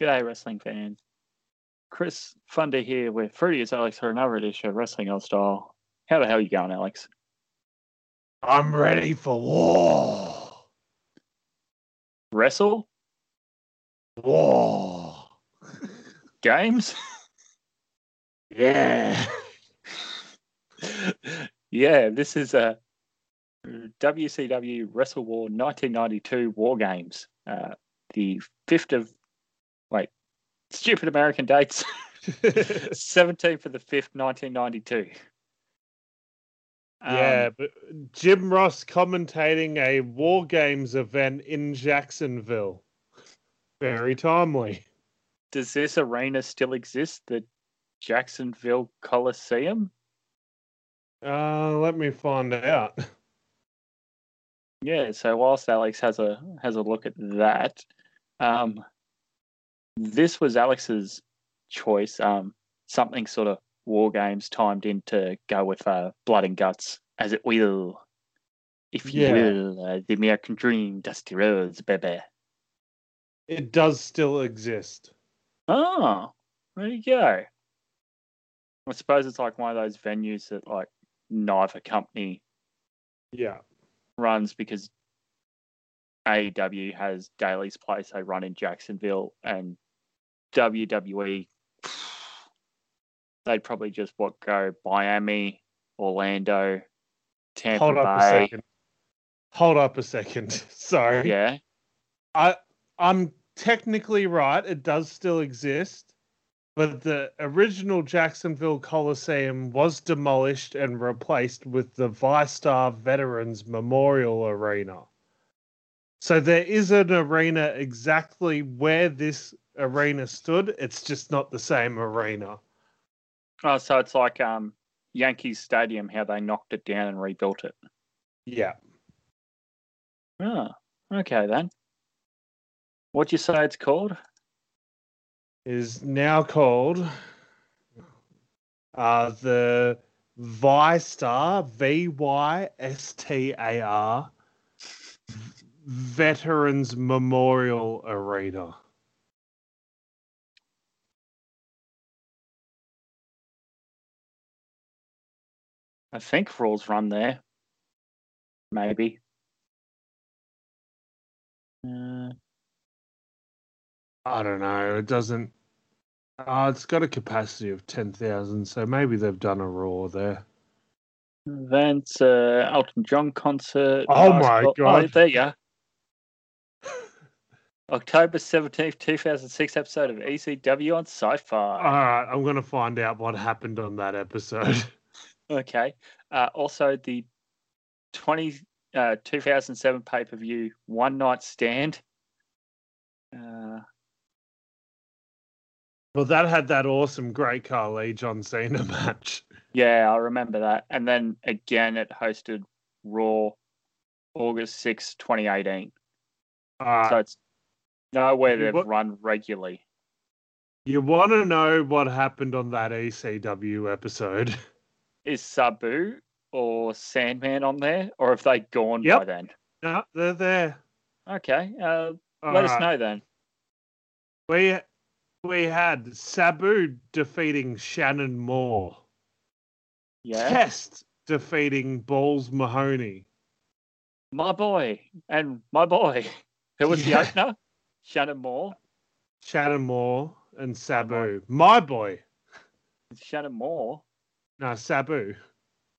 G'day, wrestling fans. Chris Funder here with Fruity Alex for another edition of Wrestling Aus Style. How the hell are you going, Alex? I'm ready for war. Wrestle? War. Games? Yeah. yeah, this is a WCW Wrestle War 1992 War Games. Uh, the 5th of, wait, stupid American dates. 17th of the 5th, 1992. Um, yeah, but Jim Ross commentating a War Games event in Jacksonville. Very timely. Does this arena still exist? The Jacksonville Coliseum? Uh, let me find out. Yeah, so whilst Alex has a has a look at that, um, this was Alex's choice. Um, something sort of war games timed in to go with uh, blood and guts, as it will, if you Yeah. will, uh, the American Dream, Dusty Rhodes, baby. It does still exist. Oh, there you go. I suppose it's like one of those venues that like neither company Yeah. runs because AEW has Daily's Place they run in Jacksonville and WWE they'd probably just what go Miami, Orlando, Tampa Hold up a second. Hold up a second. Sorry. Yeah. I I'm technically right. It does still exist, but the original Jacksonville Coliseum was demolished and replaced with the VyStar Veterans Memorial Arena. So there is an arena exactly where this arena stood. It's just not the same arena. Oh, so it's like um Yankees Stadium, how they knocked it down and rebuilt it. Yeah. Oh, okay then. What'd you say it's called? Is now called uh the VyStar V Y S T A R Veterans Memorial Arena. I think Rawls run there. Maybe. Uh, I don't know. It doesn't. Uh, it's got a capacity of ten thousand, so maybe they've done a raw there. events, uh, Elton John concert. Oh my Oh, God. there you go. October 17th, 2006 episode of ECW on Sci All Fi. right, I'm gonna find out what happened on that episode. Okay. Uh, also, the 20, uh, 2007 pay per view One Night Stand. Uh, well, that had that awesome Great Khali John Cena match. yeah, I remember that. And then again, it hosted Raw August 6, 2018. Uh, so it's nowhere you they've what- run regularly. You want to know what happened on that ECW episode? is Sabu or Sandman on there, or have they gone by then? no, they're there. Okay, uh, let us know then. We we had Sabu defeating Shannon Moore. Yeah, Test defeating Balls Mahoney. my boy and my boy. Who was Yeah. the opener? Shannon Moore. Shannon Moore and Sabu. My boy. Shannon Moore. No, Sabu.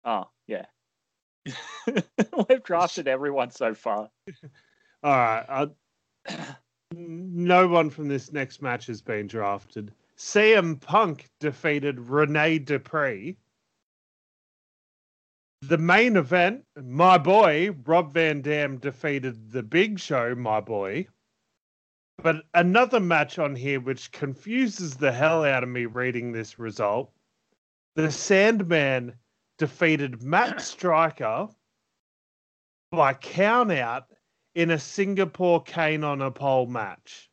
Oh yeah. We've drafted everyone so far. All right. Uh, no one from this next match has been drafted. CM Punk defeated Rene Dupree. The main event, my boy, Rob Van Dam defeated the big show, my boy. But another match on here which confuses the hell out of me reading this result. The Sandman defeated Matt Striker by count out in a Singapore cane on a pole match.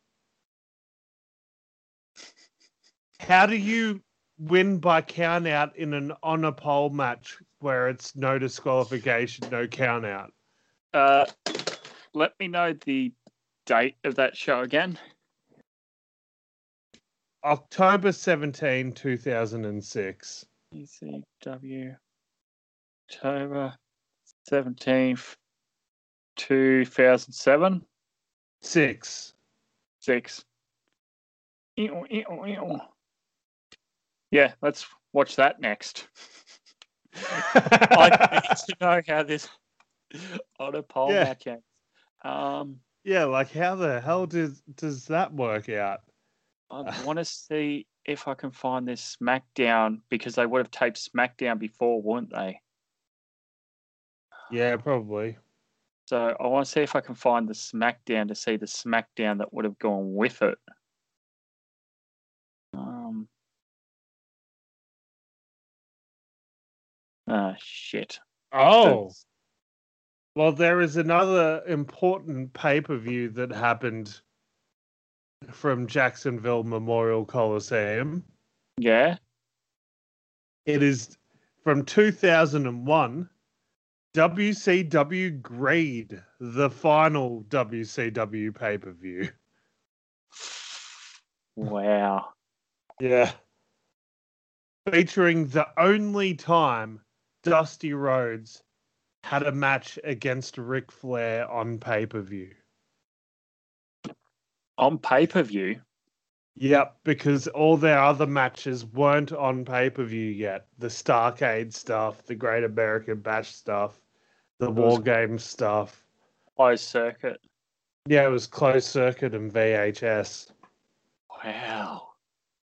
How do you win by count out in an on a pole match where it's no disqualification, no count out? Uh, let me know the date of that show again. October 17, 2006. ECW October 17th, 2007. Six. Six. Ew, ew, ew. Yeah, let's watch that next. I need to know how this on a pole Yeah. match ends. Um, yeah, like how the hell does does that work out? I want to see if I can find this SmackDown because they would have taped SmackDown before, wouldn't they? Yeah, probably. So I want to see if I can find the SmackDown to see the SmackDown that would have gone with it. Um. Ah, shit. Oh, well, there is another important pay per view that happened from Jacksonville Memorial Coliseum. Yeah. It is from 2001. WCW Greed, the final WCW pay per view. Wow. Yeah. Featuring the only time Dusty Rhodes had a match against Ric Flair on pay per view. On pay per view. Yep, because all their other matches weren't on pay per view yet. The Starcade stuff, the Great American Bash stuff, the War Games stuff. Closed circuit. Yeah, it was closed circuit and VHS. Wow.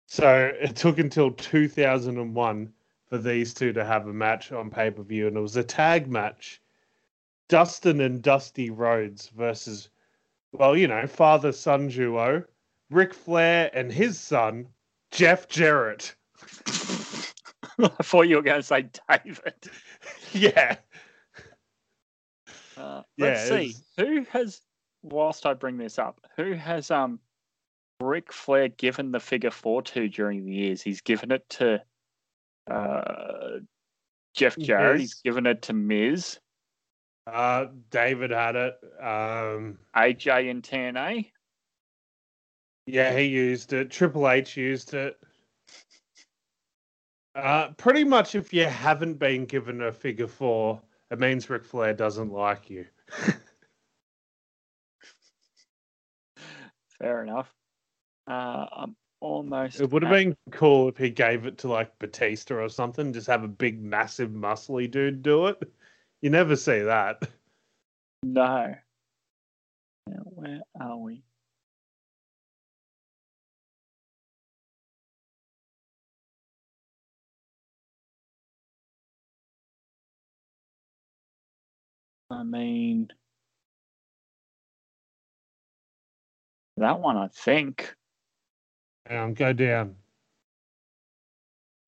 So it took until 2001 for these two to have a match on pay per view, and it was a tag match. Dustin and Dusty Rhodes versus, well, you know, father son duo, Ric Flair and his son, Jeff Jarrett. I thought you were going to say David. yeah. Uh, let's see. Who has, whilst I bring this up, who has um Ric Flair given the figure four to during the years? He's given it to uh, Jeff Jarrett. He's given it to Miz, Uh, David had it. Um, AJ, and TNA. yeah, he used it. Triple H used it. Uh, pretty much, if you haven't been given a figure four, it means Ric Flair doesn't like you. Fair enough. Uh, I'm almost. It would have been cool if he gave it to like Batista or something. Just have a big, massive, muscly dude do it. You never see that. No. Now, where are we? I mean, that one, I think. Um, go down.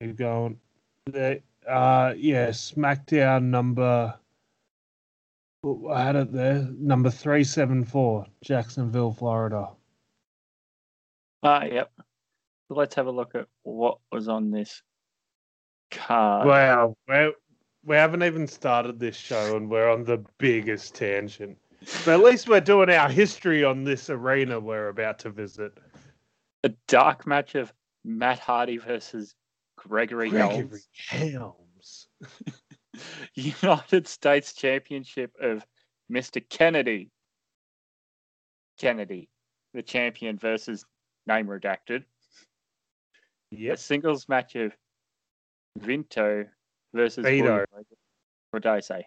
Keep going. The, uh, yeah, SmackDown number. I had it there. Number three seven four, Jacksonville, Florida. Ah, yep. So let's have a look at what was on this card. Wow, we we haven't even started this show, and we're on the biggest tangent. But at least we're doing our history on this arena we're about to visit. A dark match of Matt Hardy versus Gregory, Gregory Helms. Helms. United States Championship of Mr. Kennedy. Kennedy, the champion versus name redacted. A singles match of Vinto versus Vito. What did I say?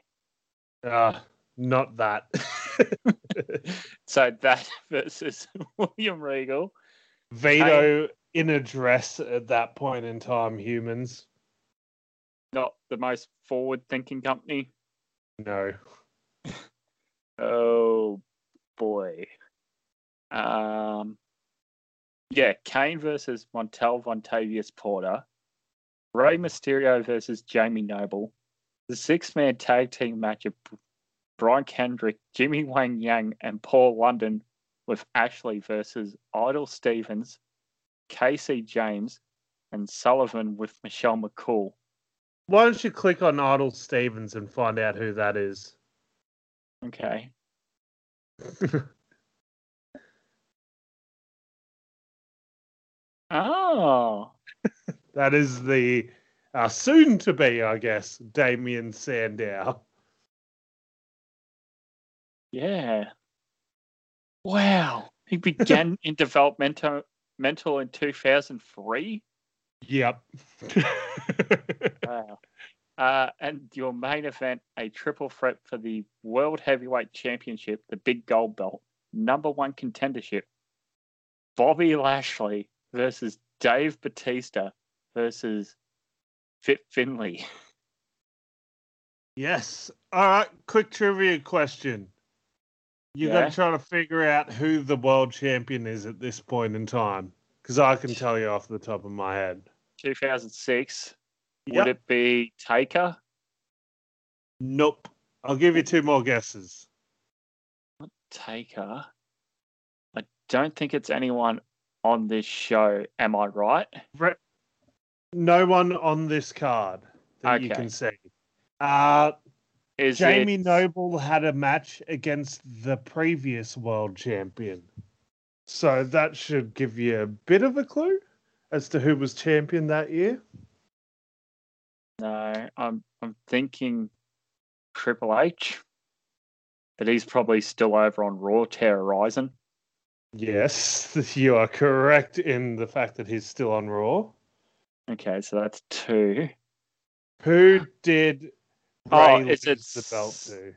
Uh, not that. So that versus William Regal. Vito in a dress at that point in time, humans. Not the most forward thinking company. No. Oh boy. Um yeah, Kane versus Montel Vontavious Porter. Rey Mysterio versus Jamie Noble. The six man tag team match of Brian Kendrick, Jimmy Wang Yang, and Paul London with Ashley versus Idol Stevens, KC James, and Sullivan with Michelle McCool. Why don't you click on Idol Stevens and find out who that is? Okay. Oh, That is the uh, soon to be, I guess, Damien Sandow. yeah. Wow. He began in developmental mental in 2003. Yep. Wow. Uh, and your main event, a triple threat for the World Heavyweight Championship, the Big Gold Belt, number one contendership. Bobby Lashley versus Dave Batista versus Fit Finlay. yes. All right. Quick trivia question. You got Yeah. to try to figure out who the world champion is at this point in time, because I can tell you off the top of my head. 2006. Yep. Would it be Taker? Nope. I'll give you two more guesses. Taker. I don't think it's anyone on this show. Am I right? Re- no one on this card that you can see. Uh, Is Jamie it... Noble had a match against the previous world champion. So that should give you a bit of a clue as to who was champion that year. No, I'm I'm thinking Triple H, but he's probably still over on Raw terrorizing. Yes, you are correct in the fact that he's still on Raw. Okay, so that's two. Who did Oh, is it the belt to?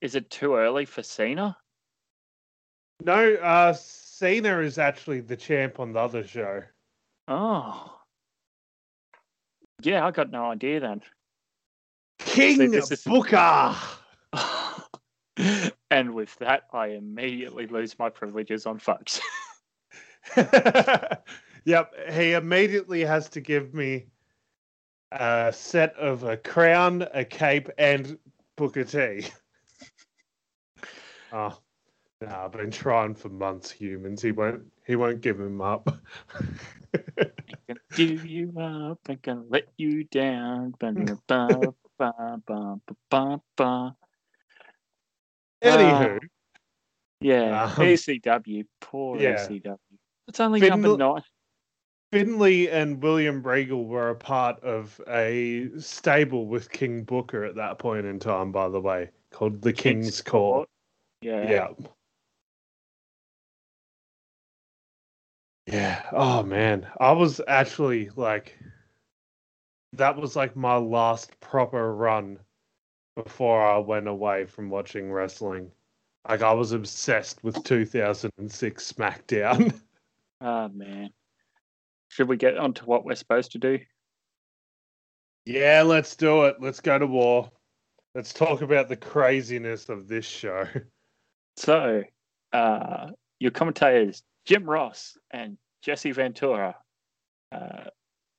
Is it too early for Cena? No, uh, Cena is actually the champ on the other show. Oh, yeah, I got no idea then. King this is- Booker. and with that, I immediately lose my privileges on Fox. yep, he immediately has to give me a set of a crown, a cape, and Booker T. oh, no, I've been trying for months. Humans, he won't. He won't give him up. can do you up, I can let you down. Ba-da-ba, ba-ba-ba-ba-ba. Anywho, Yeah, Um, ECW, poor yeah. ECW. It's only Finlay- number nine. Finlay and William Regal were a part of a stable with King Booker at that point in time. By the way, called the King's, Court. Yeah. Yeah. Yeah. Oh man, I was actually like, that was like my last proper run before I went away from watching wrestling. Like I was obsessed with 2006 SmackDown. Oh man. Should we get on to what we're supposed to do? yeah, let's do it. Let's go to war. Let's talk about the craziness of this show. So, uh, your commentators, Jim Ross and Jesse Ventura, uh,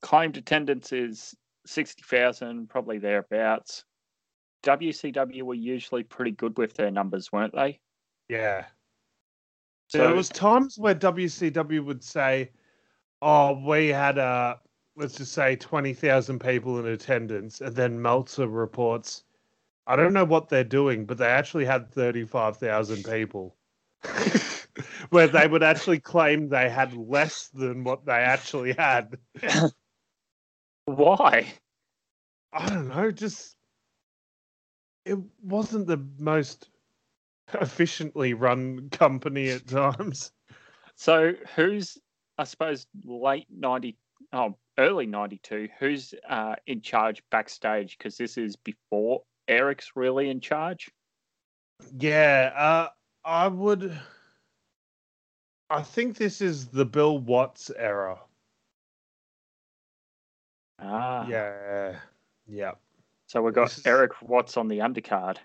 claimed attendance is 60,000, probably thereabouts. WCW were usually pretty good with their numbers, weren't they? Yeah. So, there was times where WCW would say, "Oh, we had uh let's just say twenty thousand people in attendance," and then Meltzer reports, "I don't know what they're doing, but they actually had thirty-five thousand people." where they would actually claim they had less than what they actually had. why? I don't know, just it wasn't the most efficiently run company at times. So, who's, I suppose, late 90, oh, early 92, who's uh, in charge backstage? Because this is before Eric's really in charge. Yeah, uh, I would. I think this is the Bill Watts era. Ah. Yeah, yeah. So we've got This Eric Watts on the undercard.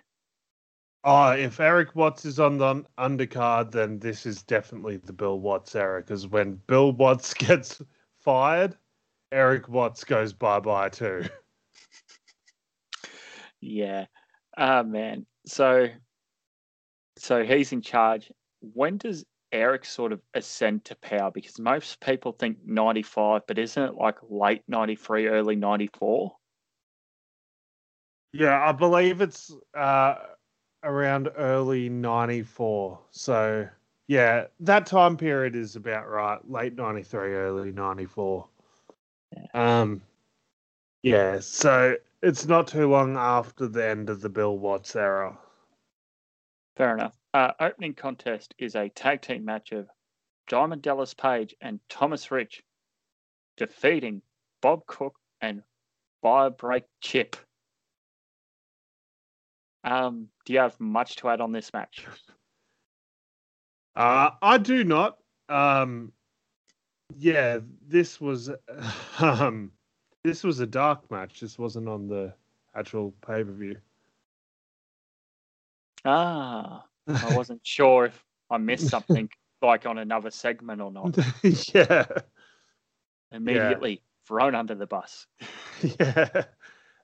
Oh, if Eric Watts is on the undercard, then this is definitely the Bill Watts era. Because when Bill Watts gets fired, Eric Watts goes bye bye too. Yeah. Ah man. So so he's in charge. When does Eric sort of ascend to power? Because most people think 95, but isn't it like late 93, early 94? Yeah, I believe it's uh, around early '94. So Yeah, that time period is about right. Late '93, early '94. Um, yeah, so it's not too long after the end of the Bill Watts era. Fair enough. Uh, opening contest is a tag team match of Diamond Dallas Page and Thomas Rich defeating Bob Cook and Firebreak Chip. Um, do you have much to add on this match? Uh, I do not. Um, yeah, this was um, this was a dark match. This wasn't on the actual pay per view. Ah, I wasn't sure if I missed something like on another segment or not. yeah. Immediately yeah. thrown under the bus. yeah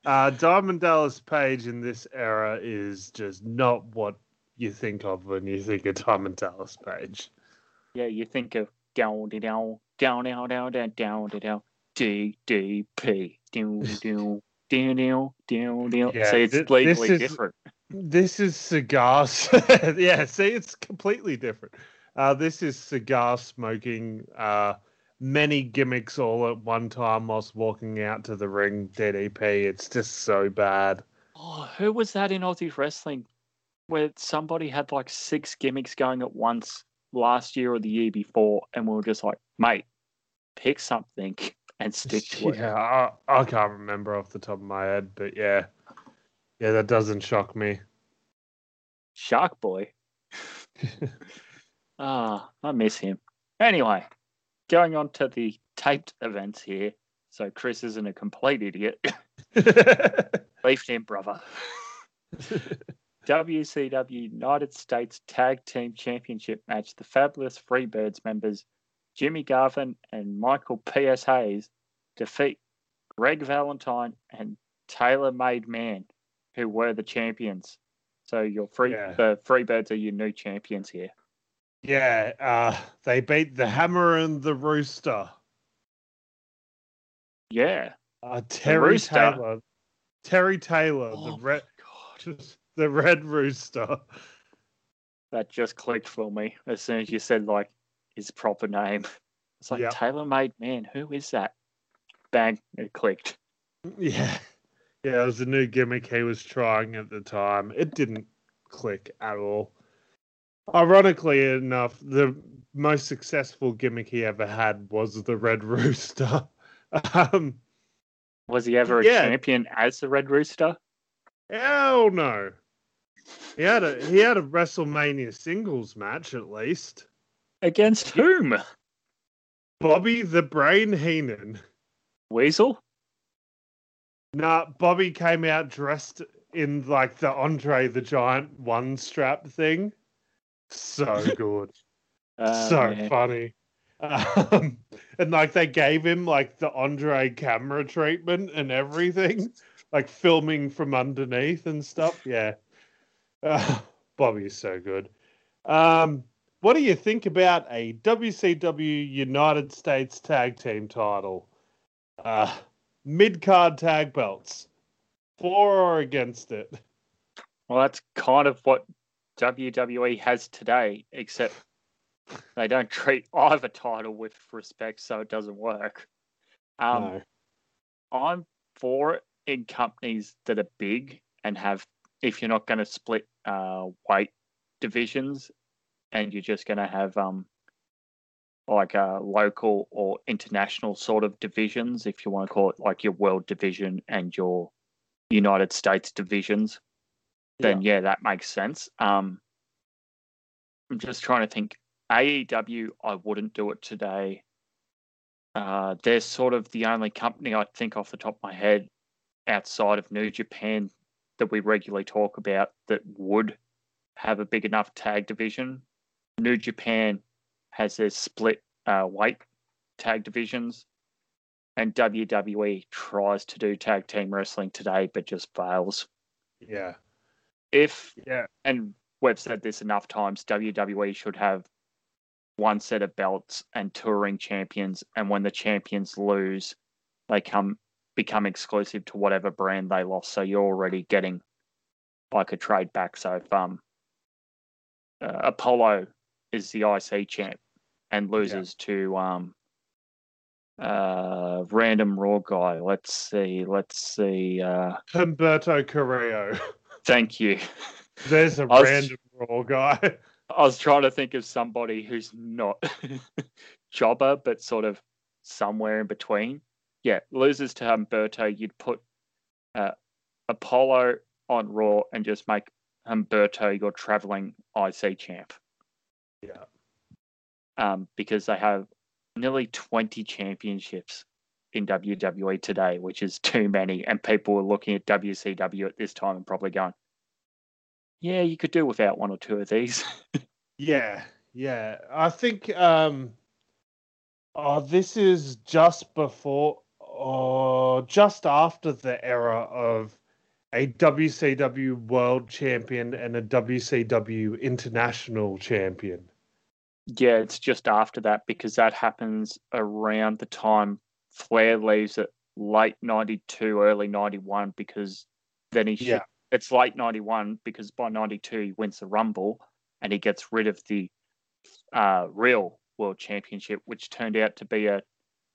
uh, Diamond Dallas Page in this era is just not what you think of when you think of Diamond Dallas Page. Yeah, you think of down down down down down down down down D D P down down down down down. Yeah, so it's th- completely is, different. This is cigars. yeah, see, it's completely different. Uh, this is cigar smoking. Uh, many gimmicks all at one time whilst walking out to the ring. DDP. It's just so bad. Oh, who was that in Aussie wrestling where somebody had like six gimmicks going at once last year or the year before, and we were just like, mate, pick something and stick to it. Yeah, I, I can't remember off the top of my head, but yeah, yeah, that doesn't shock me. Shark Boy. Ah, oh, I miss him. Anyway, going on to the taped events here. So Chris isn't a complete idiot. Leave him, brother. WCW United States Tag Team Championship match. The Fabulous Freebirds members Jimmy Garvin and Michael P.S. Hayes defeat Greg Valentine and Taylor Made Man, who were the champions. So your free yeah. the Freebirds are your new champions here. Yeah, uh, they beat the Hammer and the Rooster. Yeah, uh, Terry Taylor. Terry Taylor, oh the red, the Red Rooster. That just clicked for me as soon as you said like his proper name. It's like yep. Taylor Made Man. Who is that? Bang! It clicked. Yeah. Yeah, it was a new gimmick he was trying at the time. It didn't click at all. Ironically enough, the most successful gimmick he ever had was the Red Rooster. um, was he ever a yeah. champion as the Red Rooster? Hell no. He had a he had a WrestleMania singles match at least. Against whom? Bobby the Brain Heenan. Weasel? Nah, Bobby came out dressed in like the Andre the Giant one strap thing. So good. Uh, so man. funny. Um, and like they gave him like the Andre camera treatment and everything, like filming from underneath and stuff. Yeah. Uh, Bobby's so good. Um, what do you think about a WCW United States Tag Team title? Uh, Mid card tag belts. For or against it? Well, that's kind of what WWE has today, except they don't treat either title with respect, so it doesn't work. Um, no. I'm for it in companies that are big and have, if you're not going to split uh, weight divisions and you're just going to have um, like a local or international sort of divisions, if you want to call it like your world division and your United States divisions, then yeah, yeah that makes sense. Um, I'm just trying to think. AEW, I wouldn't do it today. Uh, they're sort of the only company I think off the top of my head outside of New Japan that we regularly talk about that would have a big enough tag division. New Japan has their split uh, weight tag divisions, and WWE tries to do tag team wrestling today, but just fails. Yeah. If yeah, and we've said this enough times, WWE should have one set of belts and touring champions, and when the champions lose, they come become exclusive to whatever brand they lost. So you're already getting like a trade back. So if um uh, Apollo is the IC champ and loses yeah. to um uh random raw guy. Let's see, let's see. Uh Humberto Carrillo. Thank you. There's a was, random raw guy. I was trying to think of somebody who's not jobber, but sort of somewhere in between. Yeah, losers to Humberto, you'd put uh, Apollo on Raw and just make Humberto your traveling IC champ. Yeah. Um, because they have nearly 20 championships in WWE today, which is too many. And people are looking at WCW at this time and probably going, yeah, you could do without one or two of these. yeah, yeah. I think um, oh, this is just before or just after the era of a WCW World Champion and a WCW International Champion. Yeah, it's just after that because that happens around the time Flair leaves at late 92, early 91 because then he yeah. it's late 91 because by 92 he wins the Rumble and he gets rid of the uh, real World Championship, which turned out to be a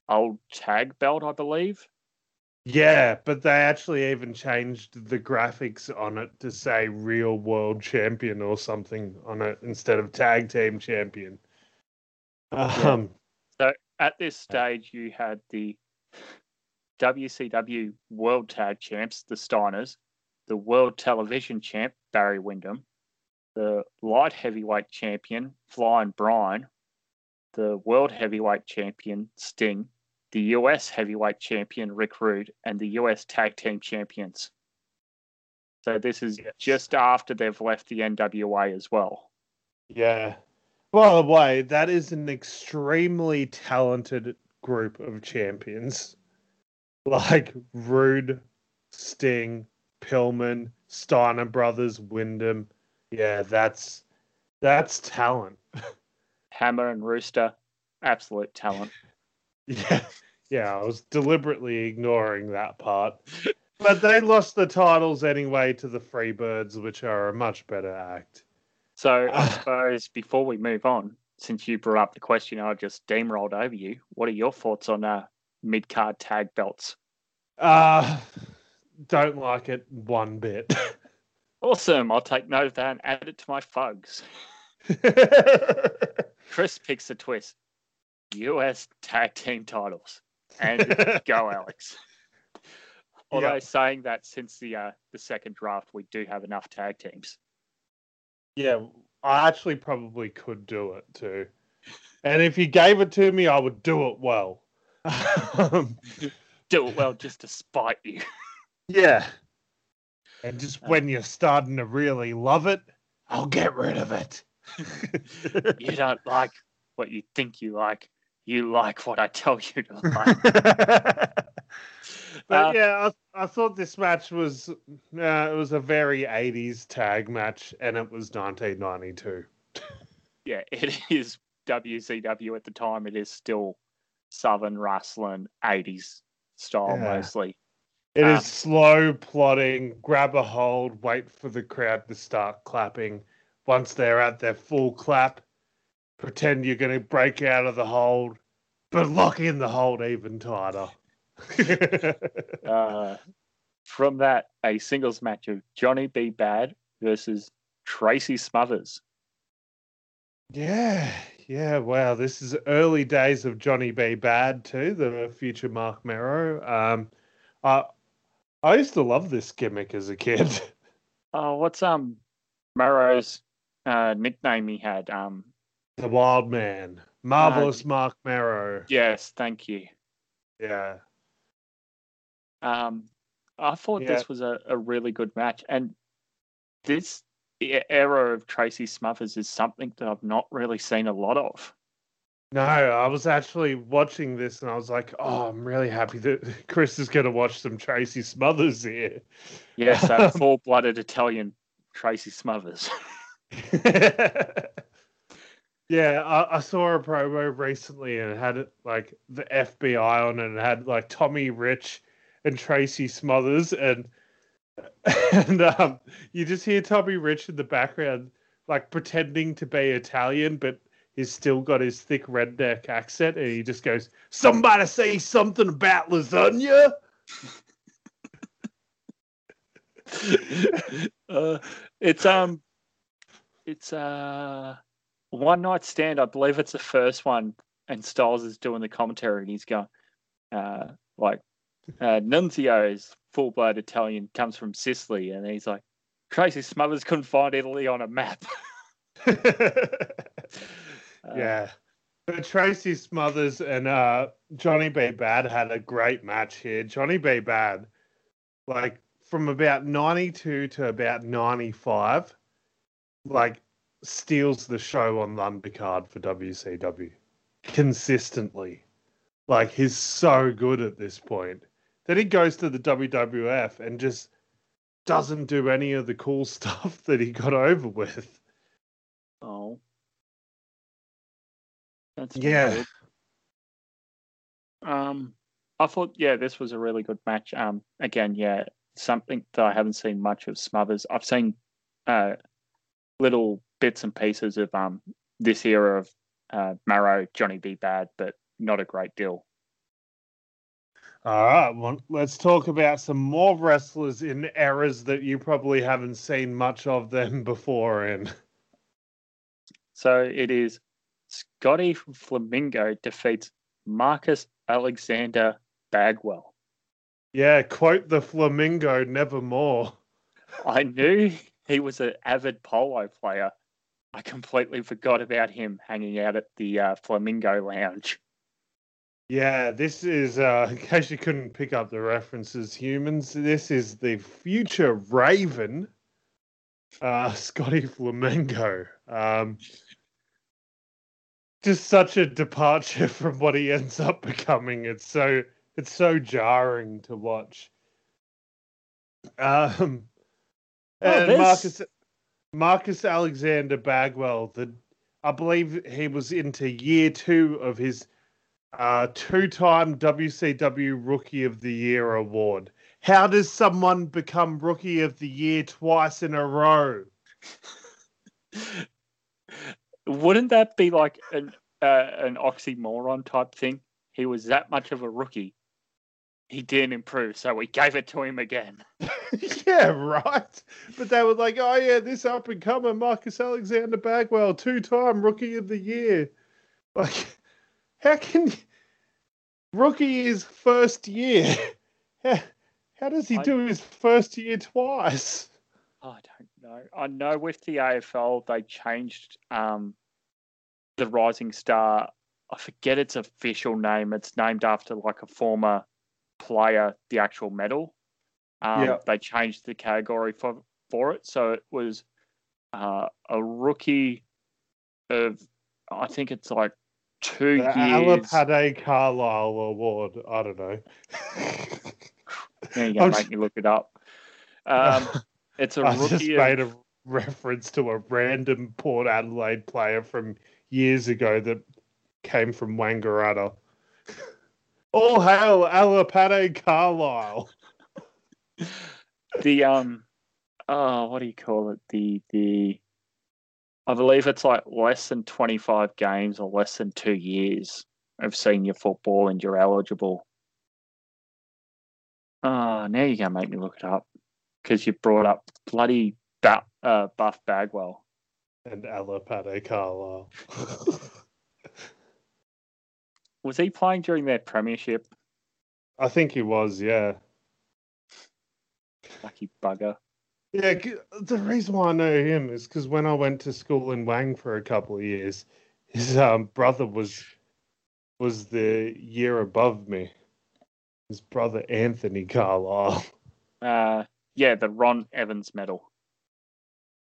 old tag belt, I believe. Yeah, but they actually even changed the graphics on it to say real world champion or something on it instead of tag team champion. Um, at this stage, you had the WCW World Tag Champs, the Steiners, the World Television Champ, Barry Windham, the Light Heavyweight Champion, Flying Brian, the World Heavyweight Champion, Sting, the US Heavyweight Champion Rick Rude, and the US Tag Team Champions. So this is yes. just after they've left the NWA as well. Yeah. By the way, that is an extremely talented group of champions. Like Rude, Sting, Pillman, Steiner brothers, Windham. Yeah, that's that's talent. Hammer and Rooster, absolute talent. Yeah, yeah, I was deliberately ignoring that part. But they lost the titles anyway to the Freebirds, which are a much better act. So I suppose before we move on, since you brought up the question, I just steamrolled over you. What are your thoughts on uh, mid card tag belts? Uh don't like it one bit. awesome. I'll take note of that and add it to my fugs. Chris picks a twist. US tag team titles. And go, Alex. Although yeah. saying that since the uh, the second draft, we do have enough tag teams. Yeah, I actually probably could do it too. And if you gave it to me, I would do it well. do it well just to spite you. Yeah. And just uh, when you're starting to really love it, I'll get rid of it. you don't like what you think you like you like what I tell you to like. but uh, yeah, I, I, thought this match was uh, it was a very '80s tag match, and it was 1992. yeah, it is WCW at the time. It is still Southern wrestling '80s style yeah. mostly. It um, is slow plotting, grab a hold, wait for the crowd to start clapping. Once they're at their full clap, pretend you're going to break out of the hold, but lock in the hold even tighter. uh, from that, a singles match of Johnny B. Bad versus Tracy Smothers. Yeah, yeah, wow. This is early days of Johnny B. Bad too, the future Marc Mero. Um, I I used to love this gimmick as a kid. Oh, what's um Mero's uh, nickname he had? Um, the Wild Man. Marvelous uh, Marc Mero. Yes, thank you. Yeah. Um, I thought yeah. this was a, a really good match, and this era of Tracy Smothers is something that I've not really seen a lot of. No, I was actually watching this and I was like, oh, I'm really happy that Chris is going to watch some Tracy Smothers here. Yes, that full blooded Italian Tracy Smothers. Yeah, I, I, saw a promo recently and it had like the FBI on it and it had like Tommy Rich and Tracy Smothers and and um, you just hear Tommy Rich in the background like pretending to be Italian, but he's still got his thick redneck accent, and he just goes, "Somebody say something about lasagna." uh, it's um, it's uh, one night stand. I believe it's the first one, and Styles is doing the commentary, and he's going, uh, like, uh, Nunzio is full blood Italian, comes from Sicily, and he's like, Tracy Smothers couldn't find Italy on a map. yeah. But Tracy Smothers and uh, Johnny B. Bad had a great match here. Johnny B. Bad, like from about 92 to about 95, like steals the show on the undercard for WCW consistently. Like he's so good at this point. Then he goes to the WWF and just doesn't do any of the cool stuff that he got over with. Oh. That's yeah. Um, I thought, yeah, this was a really good match. Um, again, yeah, something that I haven't seen much of Smothers. I've seen uh, little bits and pieces of um this era of uh, Mero, Johnny B. Bad, but not a great deal. All right, well, let's talk about some more wrestlers in eras that you probably haven't seen much of them before in. So it is Scotty Flamingo defeats Marcus Alexander Bagwell. Yeah, quote the Flamingo, nevermore. I knew he was an avid polo player. I completely forgot about him hanging out at the uh, Flamingo Lounge. Yeah, this is, uh, in case you couldn't pick up the references, humans, this is the future Raven, uh, Scotty Flamingo. Um, just such a departure from what he ends up becoming. It's so it's so jarring to watch. Um, Oh, and this- Marcus Marcus Alexander Bagwell, the I believe he was into year two of his uh, two-time WCW Rookie of the Year award. How does someone become Rookie of the Year twice in a row? Wouldn't that be like an uh, an oxymoron type thing? He was that much of a rookie. He didn't improve, so we gave it to him again. yeah, right. But they were like, oh yeah, this up and comer Marcus Alexander Bagwell, two time rookie of the year. Like, how can rookie is first year? How, how does he I- do his first year twice? I don't know. I know with the AFL they changed um, the Rising Star. I forget its official name. It's named after like a former player, the actual medal. Um, Yeah. They changed the category for for it, so it was uh, a rookie of I think it's like two The years. Alipate Carlile Award. I don't know. There you go, I'm make me look it up. Um, it's a I just rookie. made Of, a reference to a random Port Adelaide player from years ago that came from Wangaratta. All hail Alipate Carlile. the um, oh, what do you call it? The the, I believe it's like less than twenty five games or less than two years of senior football, and you're eligible. Oh, now you're gonna make me look it up because you brought up bloody ba- uh, Buff Bagwell. And Alipate Carlile. Was he playing during their premiership? I think he was, yeah. Lucky bugger. Yeah, the reason why I know him is because when I went to school in Wang for a couple of years, his um, brother was was the year above me. His brother Anthony Carlile. Uh, yeah, the Ron Evans Medal,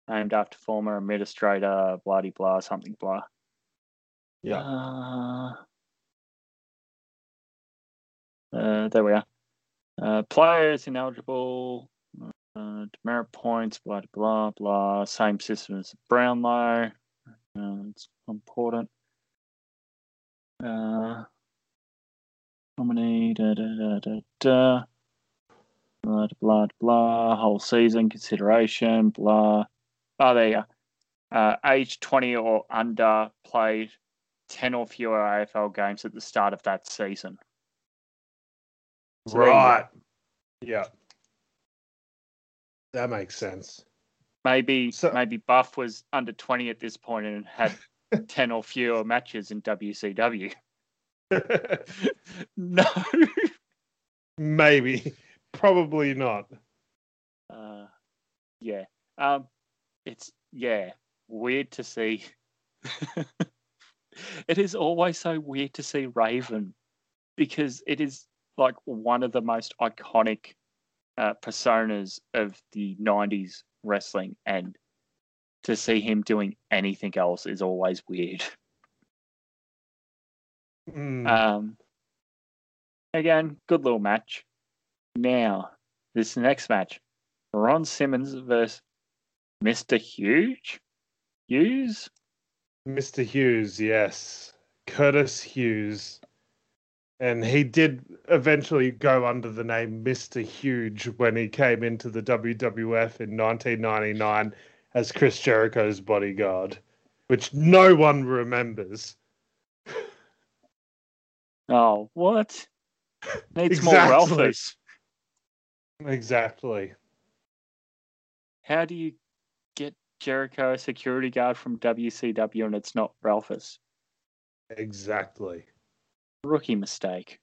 named after former administrator, bloody blah, something blah. Yeah. Uh, uh, there we are. Uh, players ineligible. Uh, demerit points. Blah blah blah. Same system as Brownlow. Uh, it's important. Uh, nominee. Da, da, da, da, da. Blah blah blah. Whole season consideration. Blah. Oh, there you go. uh, age 20 or under played 10 or fewer AFL games at the start of that season. So right. Yeah. That makes sense. Maybe So- maybe Buff was under 20 at this point and had 10 or fewer matches in WCW. no. Maybe. Probably not. Uh, yeah. Um, it's yeah weird to see. it is always so weird to see Raven because it is like one of the most iconic uh, personas of the '90s wrestling, and to see him doing anything else is always weird. Mm. Um, again, good little match. Now, this next match, Ron Simmons versus Mr. Huge. Hughes? Mr. Hughes, yes. Curtis Hughes. And he did eventually go under the name Mr. Huge when he came into the WWF in 1999 as Chris Jericho's bodyguard, which no one remembers. Oh, what? Needs Exactly. more Ralphus. Exactly. How do you get Jericho a security guard from WCW and it's not Ralphus? Exactly. Rookie mistake.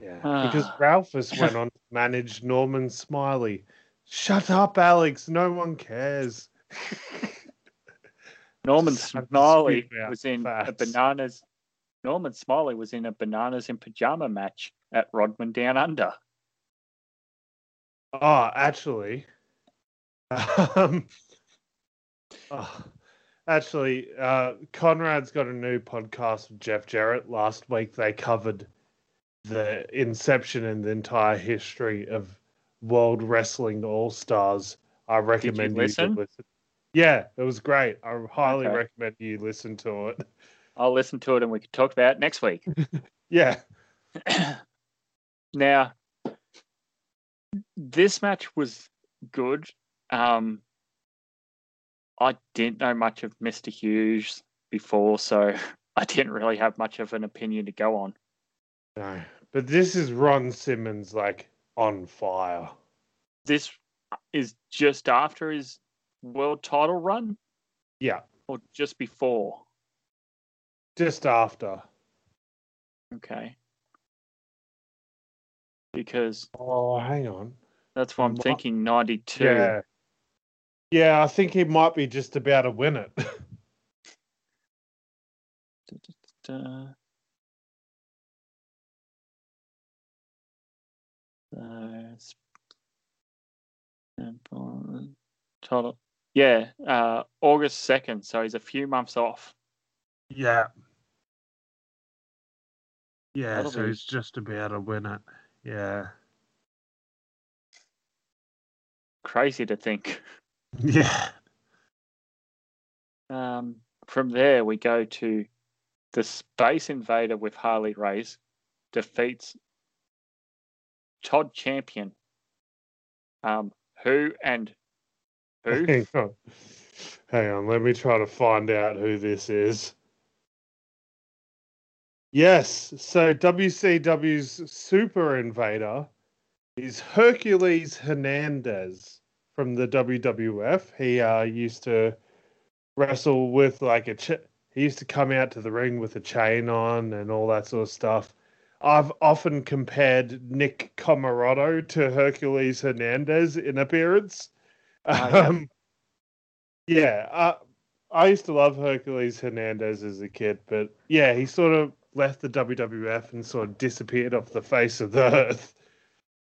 Yeah. Because Ah. Ralphus went on to manage Norman Smiley. Shut up, Alex. No one cares. Norman Just have to Smiley was in a bananas. Norman Smiley was in a bananas in pajama match at Rodman Down Under. Oh, actually, um, oh, actually, uh, Conrad's got a new podcast with Jeff Jarrett. Last week they covered the inception and the entire history of World Wrestling All Stars. I recommend you, listen? to listen. Yeah, it was great. I highly Okay. recommend you listen to it. I'll listen to it and we can talk about it next week. Yeah, now, this match was good. Um, I didn't know much of Mr. Hughes before, so I didn't really have much of an opinion to go on. no, but this is Ron Simmons like on fire. This is just after his world title run Yeah, or just before? just after. Okay. Because Oh, hang on. that's what I'm Mi- thinking 92. Yeah. Yeah, I think he might be just about to win it. Uh, sp- sample- Yeah, uh, August 2nd, so he's a few months off. yeah. Yeah, That'll so be- he's just about to win it. Yeah. Crazy to think. Yeah. Um, from there, we go to the Space Invader with Harley Race defeats Todd Champion. Um, who and who? Hang on. Hang on, let me try to find out who this is. Yes, so WCW's Super Invader is Hercules Hernandez from the WWF. He uh, used to wrestle with like a ch- he used to come out to the ring with a chain on and all that sort of stuff. I've often compared Nick Comoroto to Hercules Hernandez in appearance. Yeah. Um, yeah, uh, I used to love Hercules Hernandez as a kid, but yeah, he sort of left the WWF and sort of disappeared off the face of the earth.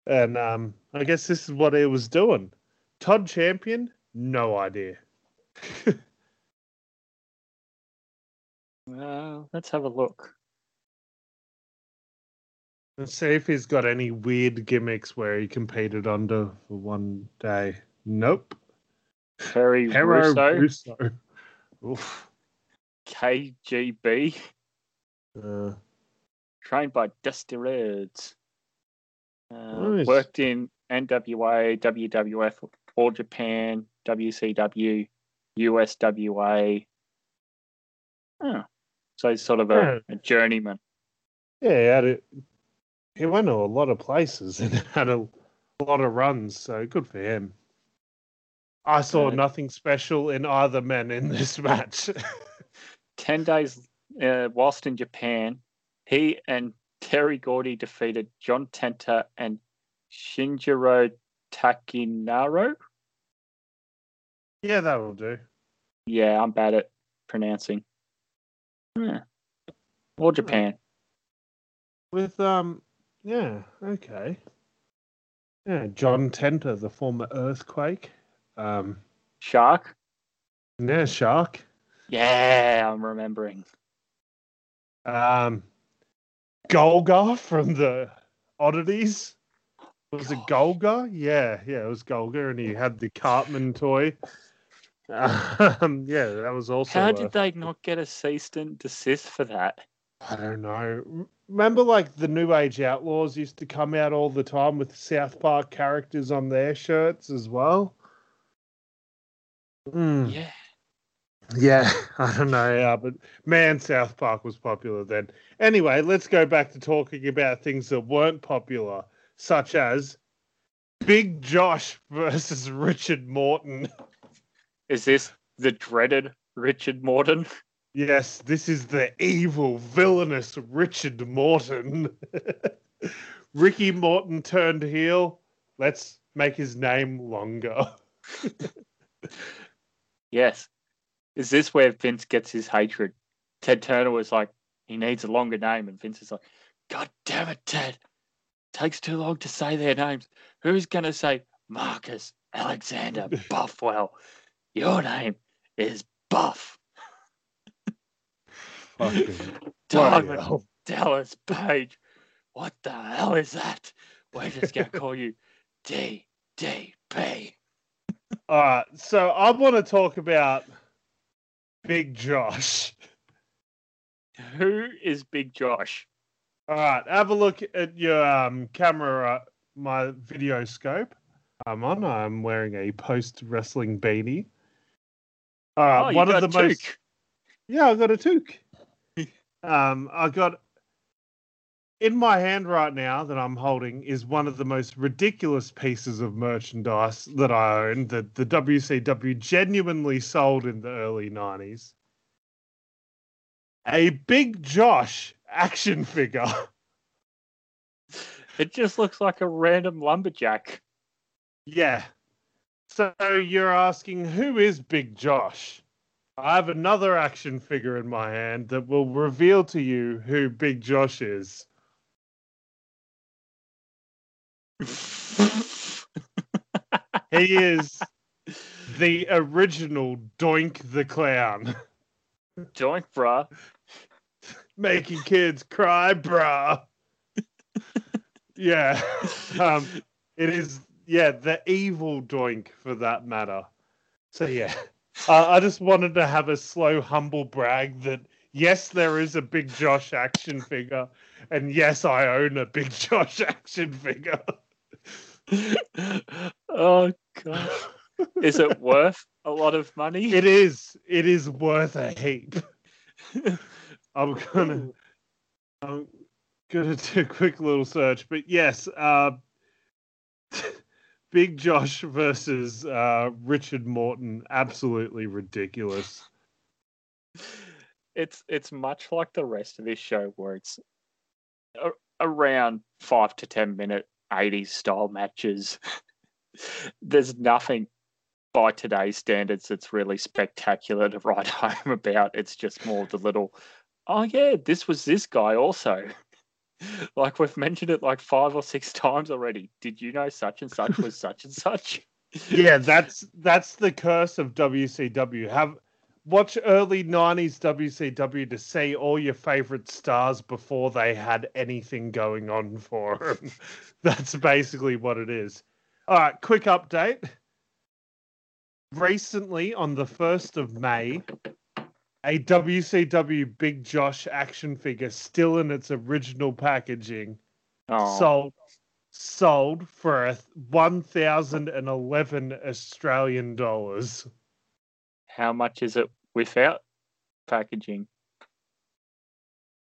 And um, I guess this is what he was doing. Todd Champion, no idea. Uh, let's have a look. Let's see if he's got any weird gimmicks where he competed under for one day. Nope. Terry Hero Russo, Russo. Oof. KGB, Uh, trained by Dusty Rhodes. Uh, Nice. Worked in NWA, WWF, All Japan, WCW, USWA. Oh, so he's sort of a, Yeah. a journeyman. Yeah, he had it. He went to a lot of places and had a lot of runs, so good for him. I saw nothing special in either men in this match. 10 days uh, whilst in Japan, he and Terry Gordy defeated John Tenta and Shinjiro Takinaro. yeah, that will do. Yeah, I'm bad at pronouncing. Yeah. Or Japan. With um, yeah, okay. Yeah, John Tenta, the former Earthquake. Um, Shark. yeah, Shark. Yeah, I'm remembering. Um, Golga from the Oddities. Was it Golga? Yeah, yeah, it was Golga, and he had the Cartman toy. Um, yeah, that was also. How a- did they not get a cease and desist for that? I don't know. Remember, like the New Age Outlaws used to come out all the time with South Park characters on their shirts as well. Mm. Yeah. Yeah, I don't know, yeah, but man, South Park was popular then. Anyway, let's go back to talking about things that weren't popular, such as Big Josh versus Richard Morton. Is this the dreaded Richard Morton? Yes, this is the evil, villainous Richard Morton. Ricky Morton turned heel. Let's make his name longer. Yes. Is this where Vince gets his hatred? Ted Turner was like, he needs a longer name, and Vince is like, God damn it, Ted. Takes too long to say their names. Who's gonna say Marcus Alexander Bagwell? Your name is Buff. Diamond. Dallas Page. What the hell is that? We're just gonna call you DDP. All right, so I want to talk about Big Josh. Who is Big Josh? All right, have a look at your um, camera, uh, my video scope. I'm on. I'm wearing a post wrestling beanie. All right, oh, one of the most. Yeah, I got a toque. um, I got in my hand right now that I'm holding is one of the most ridiculous pieces of merchandise that I own that the WCW genuinely sold in the early 90s. A Big Josh action figure. It just looks like a random lumberjack. yeah. So you're asking who is Big Josh? I have another action figure in my hand that will reveal to you who Big Josh is. He is the original Doink the Clown, Doink, bruh. making kids cry, bruh. yeah, um, it is. Yeah, the evil Doink for that matter. So yeah, uh, I just wanted to have a slow, humble brag that yes, there is a Big Josh action figure, and yes, I own a Big Josh action figure. oh gosh. Is it worth a lot of money? It is. It is worth a heap. I'm gonna. I'm gonna do a quick little search, but yes, uh, Big Josh versus uh, Richard Morton, absolutely ridiculous. It's it's much like the rest of this show where it's a, around five to ten minute 80s style matches. There's nothing by today's standards it's really spectacular to write home about. It's just more the little, oh yeah, this was this guy also. like we've mentioned it like five or six times already. Did you know such and such was such and such? Yeah, that's that's the curse of WCW. Have watch early '90s WCW to see all your favorite stars before they had anything going on for them. that's basically what it is. All right, quick update. Recently, on the first of May, a WCW Big Josh action figure, still in its original packaging, Oh, sold sold for a one thousand and eleven Australian dollars. How much is it without packaging?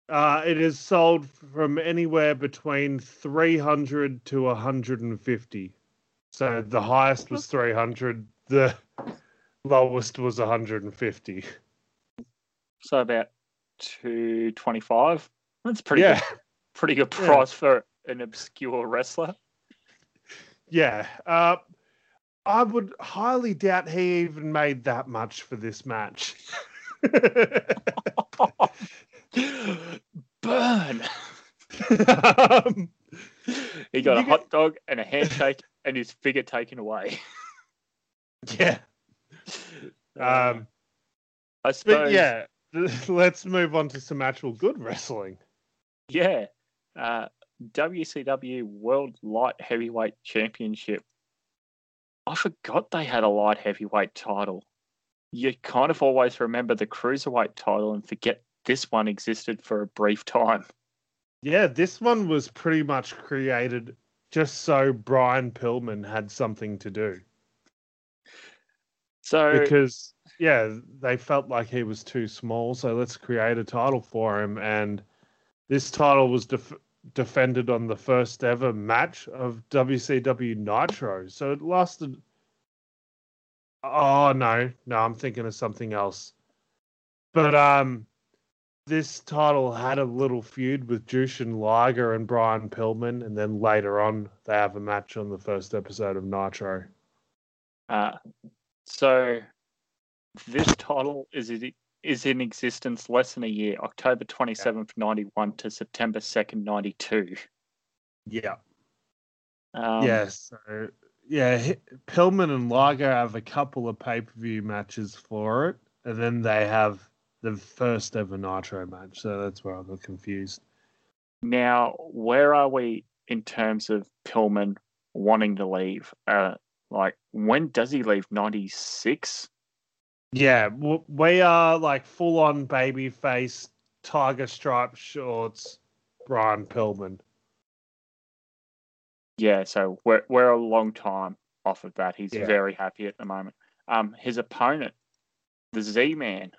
Uh, it is sold from anywhere between 300 to 150. So the highest was 300, the lowest was 150. So about two twenty-five. That's pretty Yeah. good, pretty good Yeah. price for an obscure wrestler. Yeah. Uh, I would highly doubt he even made that much for this match. Burn. um, He got a hot dog and a handshake and his figure taken away. yeah. Um, I suppose. yeah, let's move on to some actual good wrestling. Yeah. Uh, WCW World Light Heavyweight Championship. I forgot they had a light heavyweight title. You kind of always remember the cruiserweight title and forget this one existed for a brief time. Yeah, this one was pretty much created just so Brian Pillman had something to do. So because yeah, they felt like he was too small, so let's create a title for him. And this title was def- defended on the first ever match of WCW Nitro, so it lasted. Oh no, no, I'm thinking of something else. But um, this title had a little feud with Jushin Liger and Brian Pillman, and then later on they have a match on the first episode of Nitro. Uh, so this title is it is in existence less than a year, October twenty seventh, ninety one to September second, ninety two. Yeah. Um, yes. So, yeah, Pillman and Liger have a couple of pay per view matches for it, and then they have the first ever Nitro match. So that's where I got confused. Now, where are we in terms of Pillman wanting to leave? Uh, like, when does he leave? Ninety six. Yeah, we are like full on baby face, tiger stripe shorts, Brian Pillman. Yeah, so we're we're a long time off of that. He's Yeah. very happy at the moment. Um, his opponent, the Z Man.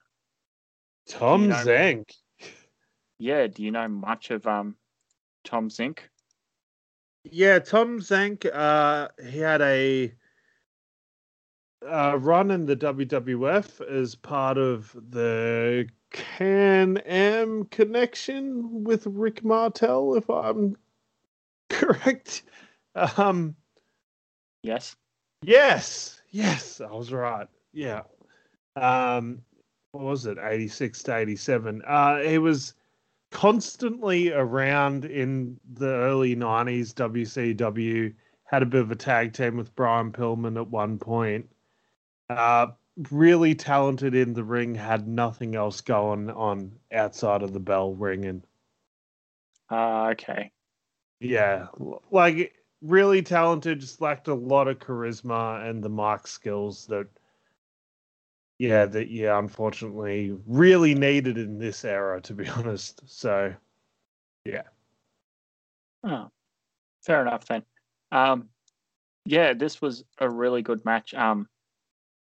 Tom know- Zank. Yeah, do you know much of um Tom Zenk? Yeah, Tom Zenk. Uh, he had a uh, run in the WWF as part of the Can Am connection with Rick Martel, if I'm correct. Um, Yes. yes, yes, I was right. Yeah. Um, what was it? 86 to 87. Uh, he was constantly around in the early 90s WCW. Had a bit of a tag team with Brian Pillman at one point. Uh, really talented in the ring, had nothing else going on outside of the bell ringing. Uh, okay. Yeah, like really talented, just lacked a lot of charisma and the mic skills that, yeah, that yeah, unfortunately, really needed in this era, to be honest. So, yeah. Oh, fair enough then. Um, yeah, this was a really good match. Um,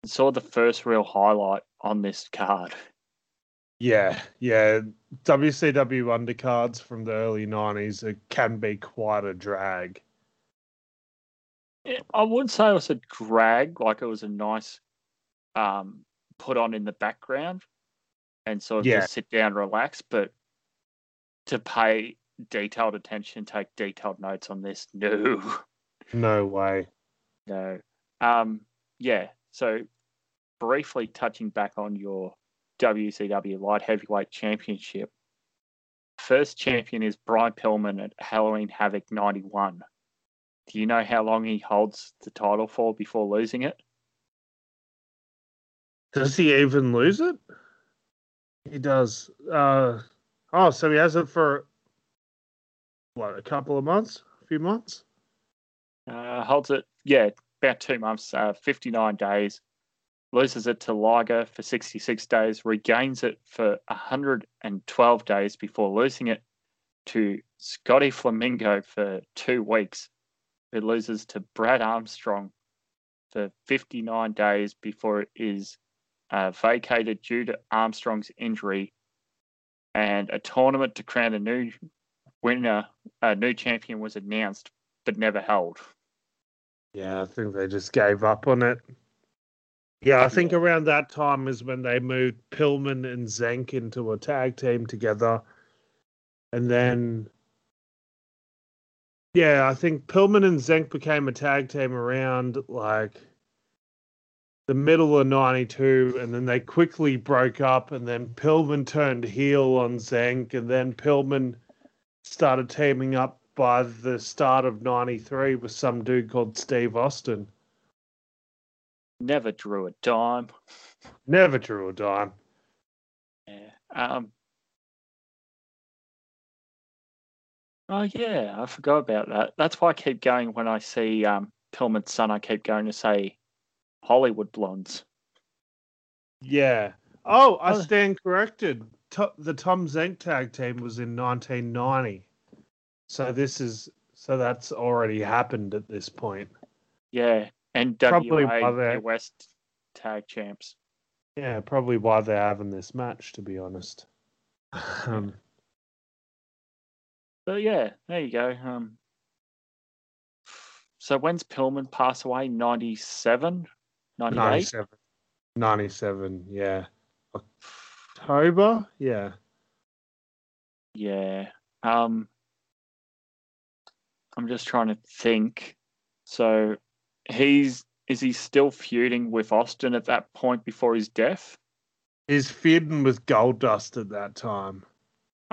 saw the first real highlight on this card. yeah, yeah, WCW undercards from the early '90s it can be quite a drag. I wouldn't say it was a drag, like it was a nice um put on in the background and sort of Yeah. just sit down, relax, but to pay detailed attention, take detailed notes on this, no. No way. No. Um, yeah. So, briefly touching back on your WCW Light Heavyweight Championship, first champion is Brian Pillman at Halloween Havoc 91. Do you know how long he holds the title for before losing it? Does he even lose it? He does. Uh, oh, so he has it for what? A couple of months? A few months? Uh, holds it, yeah, about two months, uh, 59 days. Loses it to Liger for 66 days, regains it for 112 days before losing it to Scotty Flamingo for two weeks. It loses to Brad Armstrong for 59 days before it is uh, vacated due to Armstrong's injury, and a tournament to crown a new winner, a new champion was announced but never held. Yeah, I think they just gave up on it. Yeah, I think around that time is when they moved Pillman and Zenk into a tag team together. And then, yeah, I think Pillman and Zenk became a tag team around like the middle of 92. And then they quickly broke up. And then Pillman turned heel on Zenk. And then Pillman started teaming up by the start of 93 with some dude called Steve Austin. Never drew a dime. Never drew a dime. Yeah. Um. Oh yeah, I forgot about that. That's why I keep going when I see um, Pillman's son. I keep going to say Hollywood Blondes. Yeah. Oh, I stand corrected. The Tom Zenk tag team was in 1990. So this is so that's already happened at this point. Yeah, and Probably WA why West tag champs. Yeah, probably why they're having this match, to be honest. Um, So yeah, there you go. Um. So when's Pillman pass away? 97? 98? 97. 97, yeah. October? Yeah. Yeah. Um I'm just trying to think. So he's is he still feuding with Austin at that point before his death? He's feuding with Goldust at that time.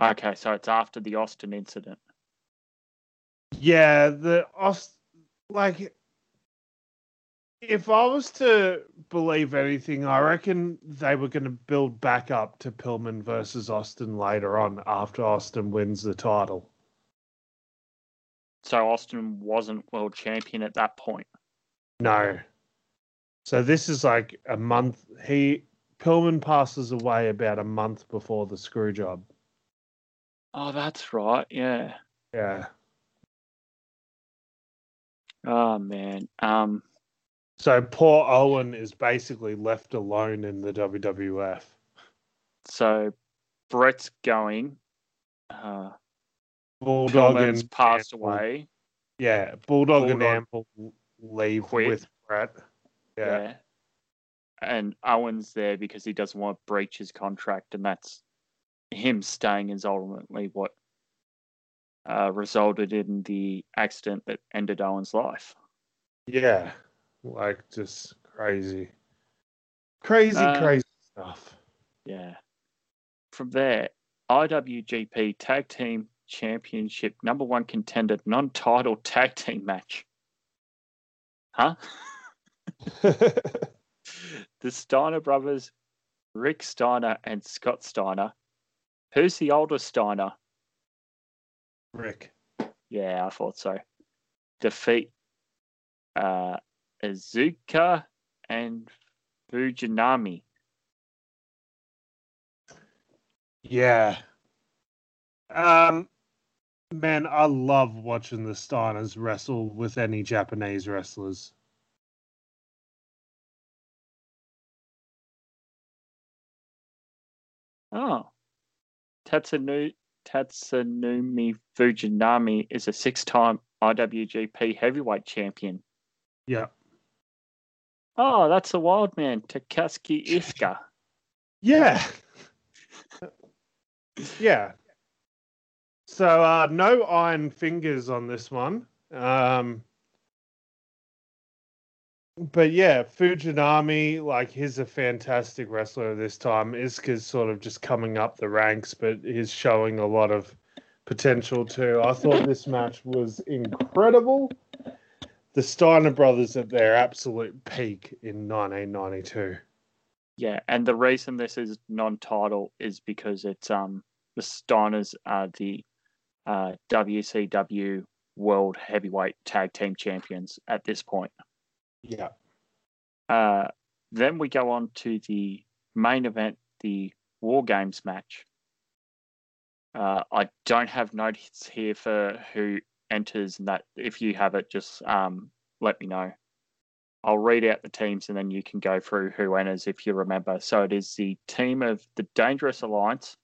Okay, so it's after the Austin incident. Yeah, the Aust like if I was to believe anything, I reckon they were going to build back up to Pillman versus Austin later on after Austin wins the title. So Austin wasn't world champion at that point. No. So this is like a month. He Pillman passes away about a month before the screw job. Oh, that's right. Yeah. Yeah. Oh man. Um So poor Owen is basically left alone in the WWF. so Bret's going. Uh Bulldog Pillman's and passed Ample- away. Yeah, Bulldog, and Anvil leave quit. with Bret. Yeah. Yeah. And Owen's there because he doesn't want to breach his contract, and that's him staying is ultimately what uh, resulted in the accident that ended Owen's life. Yeah. Like just crazy. Crazy, Uh, crazy stuff. Yeah. From there, IWGP Tag Team Championship number one contender non title tag team match. Huh? the Steiner brothers, Rick Steiner and Scott Steiner. Who's the older Steiner? Rick. Yeah, I thought so. Defeat uh, Azuka and Fujinami. Yeah. Um man, I love watching the Steiners wrestle with any Japanese wrestlers. Oh. Tatsunu, Tatsunumi Fujinami is a six time IWGP heavyweight champion. Yeah. Oh, that's a wild man, Takaski Iska. Yeah. yeah. So uh no iron fingers on this one. Um but yeah, Fujinami, like he's a fantastic wrestler this time. Iska's sort of just coming up the ranks, but he's showing a lot of potential too. I thought this match was incredible. The Steiner brothers at their absolute peak in 1992. Yeah, and the reason this is non-title is because it's um the Steiners are the uh, WCW World Heavyweight Tag Team Champions at this point. Yeah. Uh, then we go on to the main event, the War Games match. Uh, I don't have notes here for who enters and that. If you have it, just um, let me know. I'll read out the teams and then you can go through who enters if you remember. So it is the team of the Dangerous Alliance,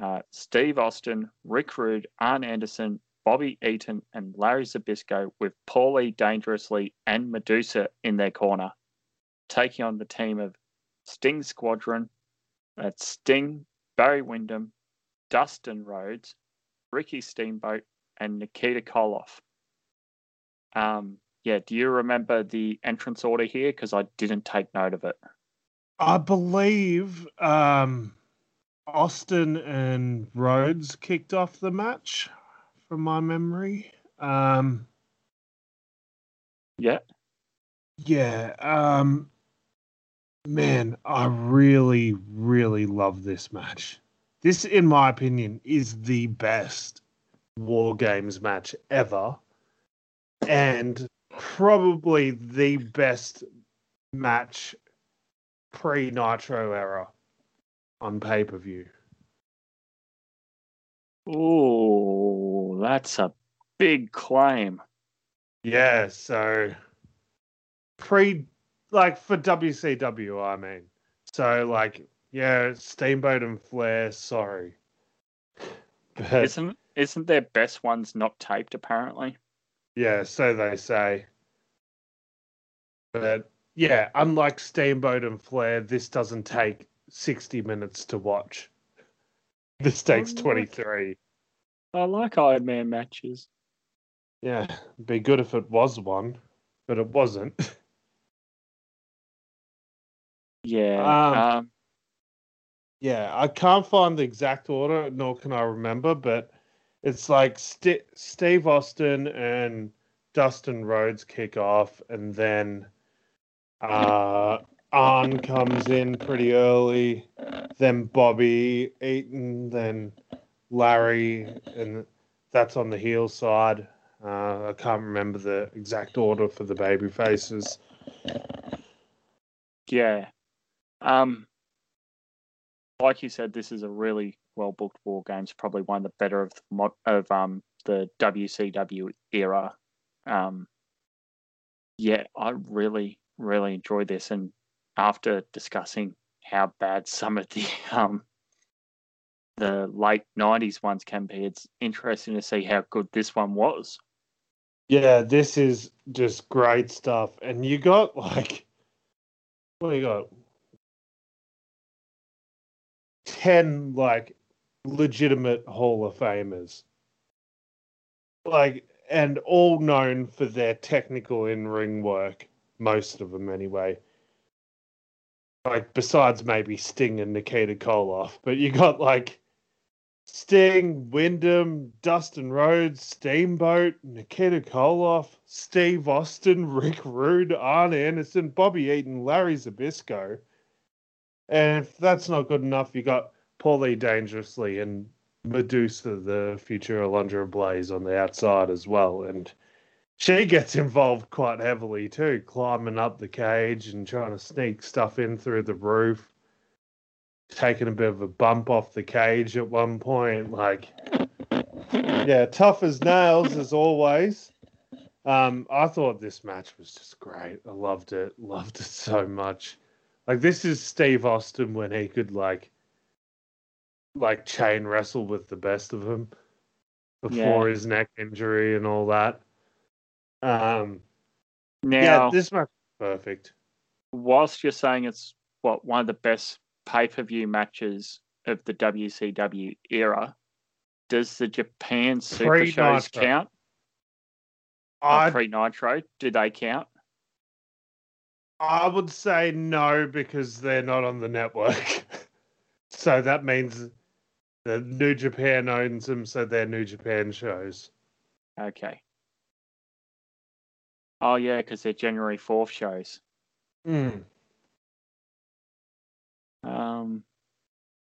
uh, Steve Austin, Rick Rude, Arn Anderson, Bobby Eaton, and Larry Zbyszko with Paulie Dangerously and Medusa in their corner, taking on the team of Sting Squadron. That's Sting, Barry Windham, Dustin Rhodes, Ricky Steamboat, and Nikita Koloff. Um, yeah, do you remember the entrance order here? Because I didn't take note of it. I believe um, Austin and Rhodes kicked off the match, from my memory. Um, yeah. Yeah. Um, man, I really, really love this match. This, in my opinion, is the best War Games match ever. And probably the best match pre Nitro era on pay per view. Oh, that's a big claim. Yeah, so pre like for WCW, I mean. So like, yeah, Steamboat and Flair, sorry. But, isn't isn't their best ones not taped apparently? Yeah, so they say. But yeah, unlike Steamboat and Flair, this doesn't take 60 minutes to watch. This takes 23. I like Iron Man matches. Yeah, be good if it was one, but it wasn't. yeah. Um, Um, yeah, I can't find the exact order, nor can I remember, but it's like St- Steve Austin and Dustin Rhodes kick off, and then uh, Arn comes in pretty early, then Bobby Eaton, then Larry, and that's on the heel side. Uh, I can't remember the exact order for the baby faces. yeah. Um, like you said, this is a really well booked war games. Probably one of the better of the mod, of um the WCW era. Um, yeah, I really really enjoyed this, and after discussing how bad some of the um the late '90s ones can be, it's interesting to see how good this one was. Yeah, this is just great stuff. And you got like, what do you got? 10 like legitimate Hall of Famers. Like, and all known for their technical in ring work, most of them anyway. Like, besides maybe Sting and Nikita Koloff, but you got like Sting, Windham, Dustin Rhodes, Steamboat, Nikita Koloff, Steve Austin, Rick Rude, Arn Anderson, Bobby Eaton, Larry Zbyszko. And if that's not good enough, you got Paulie Dangerously and Medusa, the future Alundra Blaze, on the outside as well. And she gets involved quite heavily too, climbing up the cage and trying to sneak stuff in through the roof taking a bit of a bump off the cage at one point. Like, yeah, tough as nails as always. Um, I thought this match was just great. I loved it. Loved it so much. Like, this is Steve Austin when he could like, like chain wrestle with the best of them before Yeah. his neck injury and all that. Um, Now, yeah, this match perfect. whilst you're saying it's what one of the best pay per view matches of the WCW era, does the Japan Super Shows Pre-Nitro. count? I Pre Nitro, do they count? I would say no because they're not on the network. so that means the New Japan owns them, so they're New Japan shows. Okay. Oh yeah, because they're January fourth shows. Mm. Um,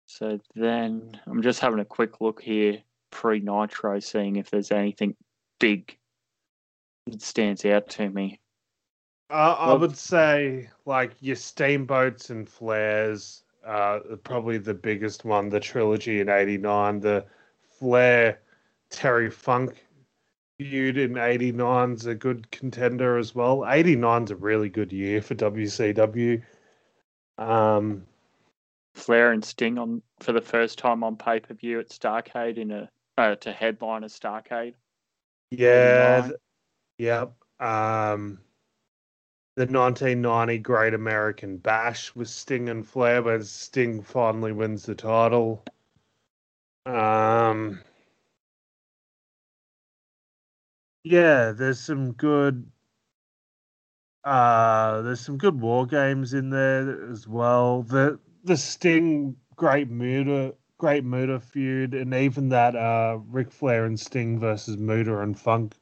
so then I'm just having a quick look here pre Nitro, seeing if there's anything big that stands out to me. Uh, I Well- would say like your steamboats and Flairs, uh, probably the biggest one. The trilogy in '89, the Flair Terry Funk feud in 89's a good contender as well. 89's a really good year for WCW. Um, Flair and Sting on for the first time on pay per view at Starcade in a uh, to headline a Starcade. yeah, yep. Um, the 1990 Great American Bash with Sting and Flair, where Sting finally wins the title. Um, yeah, there's some good. Uh, there's some good war games in there as well. The the Sting Great Muta Great Muta feud, and even that uh Ric Flair and Sting versus Muta and Funk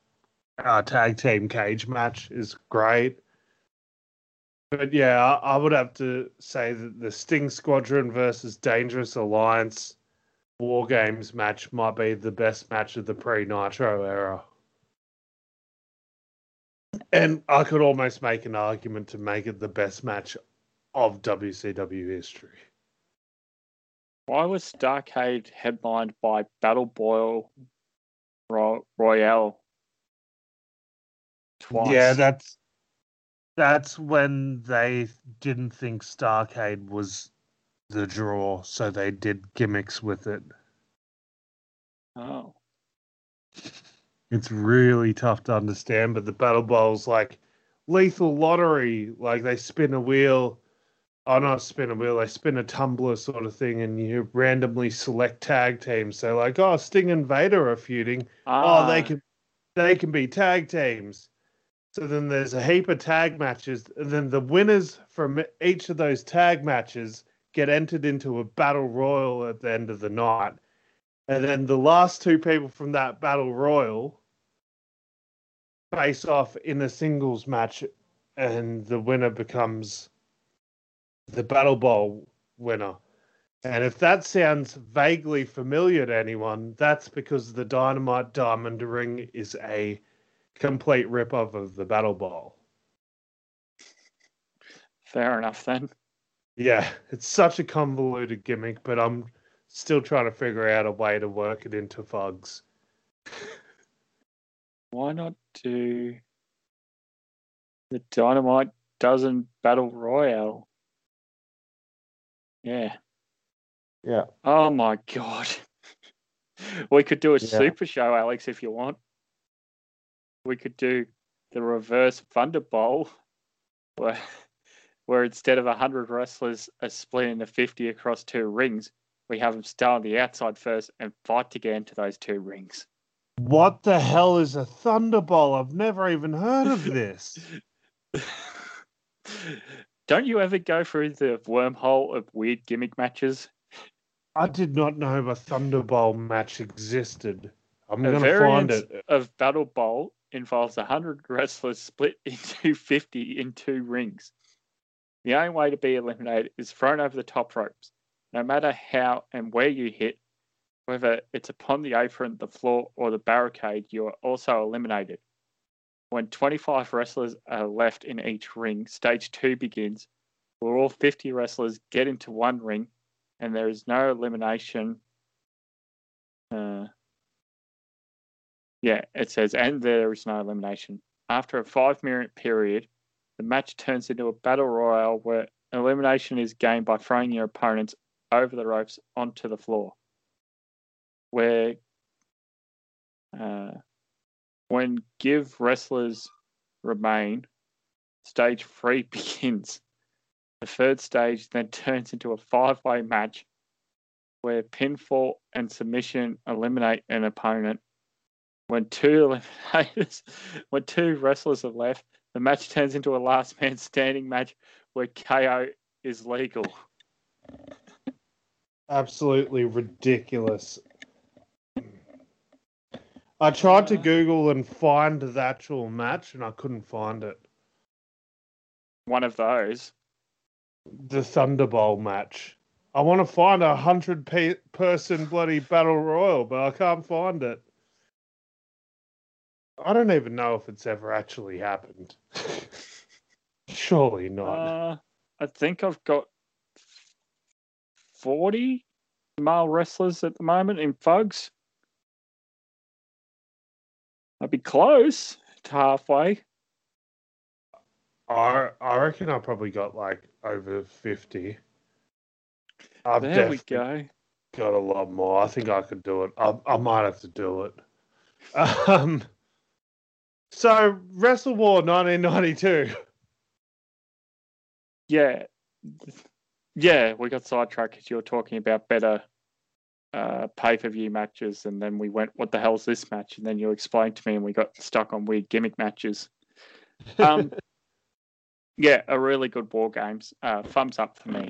uh, tag team cage match is great. But yeah, I, I would have to say that the Sting Squadron versus Dangerous Alliance War Games match might be the best match of the pre Nitro era. And I could almost make an argument to make it the best match of WCW history. Why was Starcade headlined by Battle Boyle Ro- Royale twice? Yeah, that's that's when they didn't think Starcade was the draw, so they did gimmicks with it. oh, It's really tough to understand, but the Battle Bowl's like lethal lottery. Like they spin a wheel. Oh, not spin a wheel. They spin a tumbler sort of thing, and you randomly select tag teams. So like, oh, Sting and Vader are feuding. Oh, they Ah, can they can be tag teams. So then there's a heap of tag matches, and then the winners from each of those tag matches get entered into a battle royal at the end of the night. And then the last two people from that battle royal face off in a singles match, and the winner becomes the Battle Bowl winner. And if that sounds vaguely familiar to anyone, that's because the Dynamite Diamond Ring is a complete rip-off of the Battle Bowl. fair enough then. Yeah, it's such a convoluted gimmick, but I'm still trying to figure out a way to work it into Fugs. Why not do the Dynamite Dozen Battle Royale? Yeah. Yeah. Oh my god. We could do a Yeah. super show, Alex, if you want. We could do the reverse Thunder Bowl, where, where instead of 100 wrestlers are split into 50 across two rings, we have them start on the outside first and fight to get into those two rings. What the hell is a Thunderball? I've never even heard of this. Don't you ever go through the wormhole of weird gimmick matches? I did not know a Thunderball match existed. I'm going to find it. of Battle Bowl involves 100 wrestlers split into 50 in two rings. The only way to be eliminated is thrown over the top ropes. No matter how and where you hit, whether it's upon the apron, the floor, or the barricade, you are also eliminated. When 25 wrestlers are left in each ring, stage two begins, where all 50 wrestlers get into one ring and there is no elimination. Uh, yeah, it says, and there is no elimination. After a five minute period, the match turns into a battle royale where elimination is gained by throwing your opponents over the ropes onto the floor. Where, uh, when give wrestlers remain, stage three begins. The third stage then turns into a five way match where pinfall and submission eliminate an opponent. When two eliminators, when two wrestlers are left, the match turns into a last man standing match where KO is legal. Absolutely ridiculous. I tried to. Google and find the actual match, and I couldn't find it. One of those. The Thunderbolt match. I want to find a hundred pe- person bloody battle royal, but I can't find it. I don't even know if it's ever actually happened. Surely not. Uh, I think I've got 40 male wrestlers at the moment in Fugs. I'd be close to halfway. I I reckon I probably got like over fifty. I've there we go. got a lot more. I think I could do it. I I might have to do it. Um. So Wrestle War 1992. Yeah. Yeah, we got sidetracked because you were talking about better uh, pay per view matches, and then we went, "What the hell's this match?" And then you explained to me, and we got stuck on weird gimmick matches. Um, yeah, a really good war games. Uh, thumbs up for me.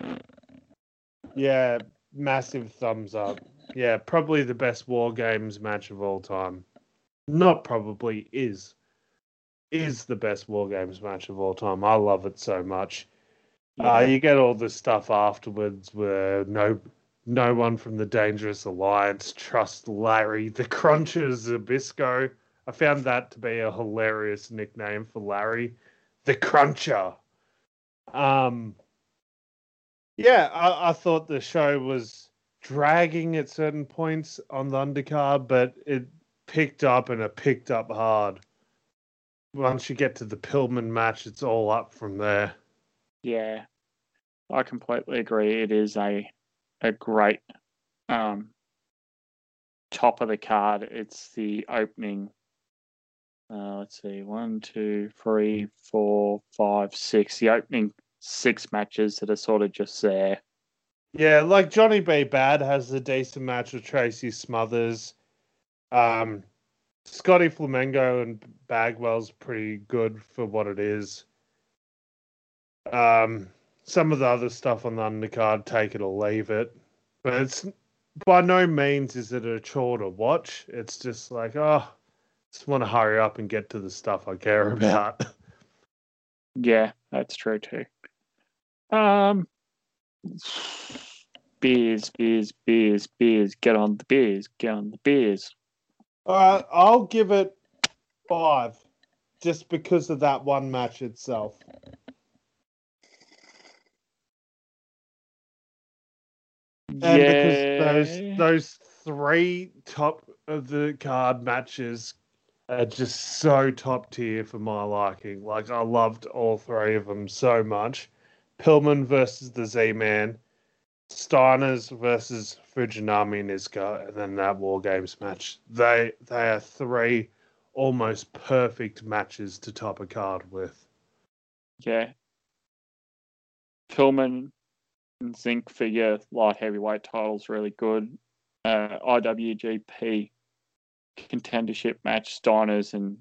Yeah, massive thumbs up. Yeah, probably the best War Games match of all time. Not probably is is the best War Games match of all time. I love it so much. Uh, you get all the stuff afterwards where no no one from the Dangerous Alliance trusts Larry the Cruncher Zbyszko. I found that to be a hilarious nickname for Larry, the Cruncher. Um, yeah, I, I thought the show was dragging at certain points on the undercard, but it picked up and it picked up hard. Once you get to the Pillman match, it's all up from there. Yeah, I completely agree. It is a a great um, top of the card. It's the opening. Uh, let's see, one, two, three, four, five, six. The opening six matches that are sort of just there. Yeah, like Johnny B. Badd has a decent match with Tracy Smothers. Um, Scotty Flamingo and Bagwell's pretty good for what it is. Um, some of the other stuff on the undercard, take it or leave it. But it's by no means is it a chore to watch. It's just like, oh, just want to hurry up and get to the stuff I care about. Yeah, that's true too. Um, beers, beers, beers, beers. Get on the beers. Get on the beers. All right, I'll give it five, just because of that one match itself. And because those those three top of the card matches are just so top tier for my liking. Like I loved all three of them so much. Pillman versus the Z Man, Steiners versus Fujinami and Iizuka, and then that War Games match. They they are three almost perfect matches to top a card with. Yeah. Pillman Zenk for your light heavyweight titles really good. Uh, IWGP contendership match Steiners and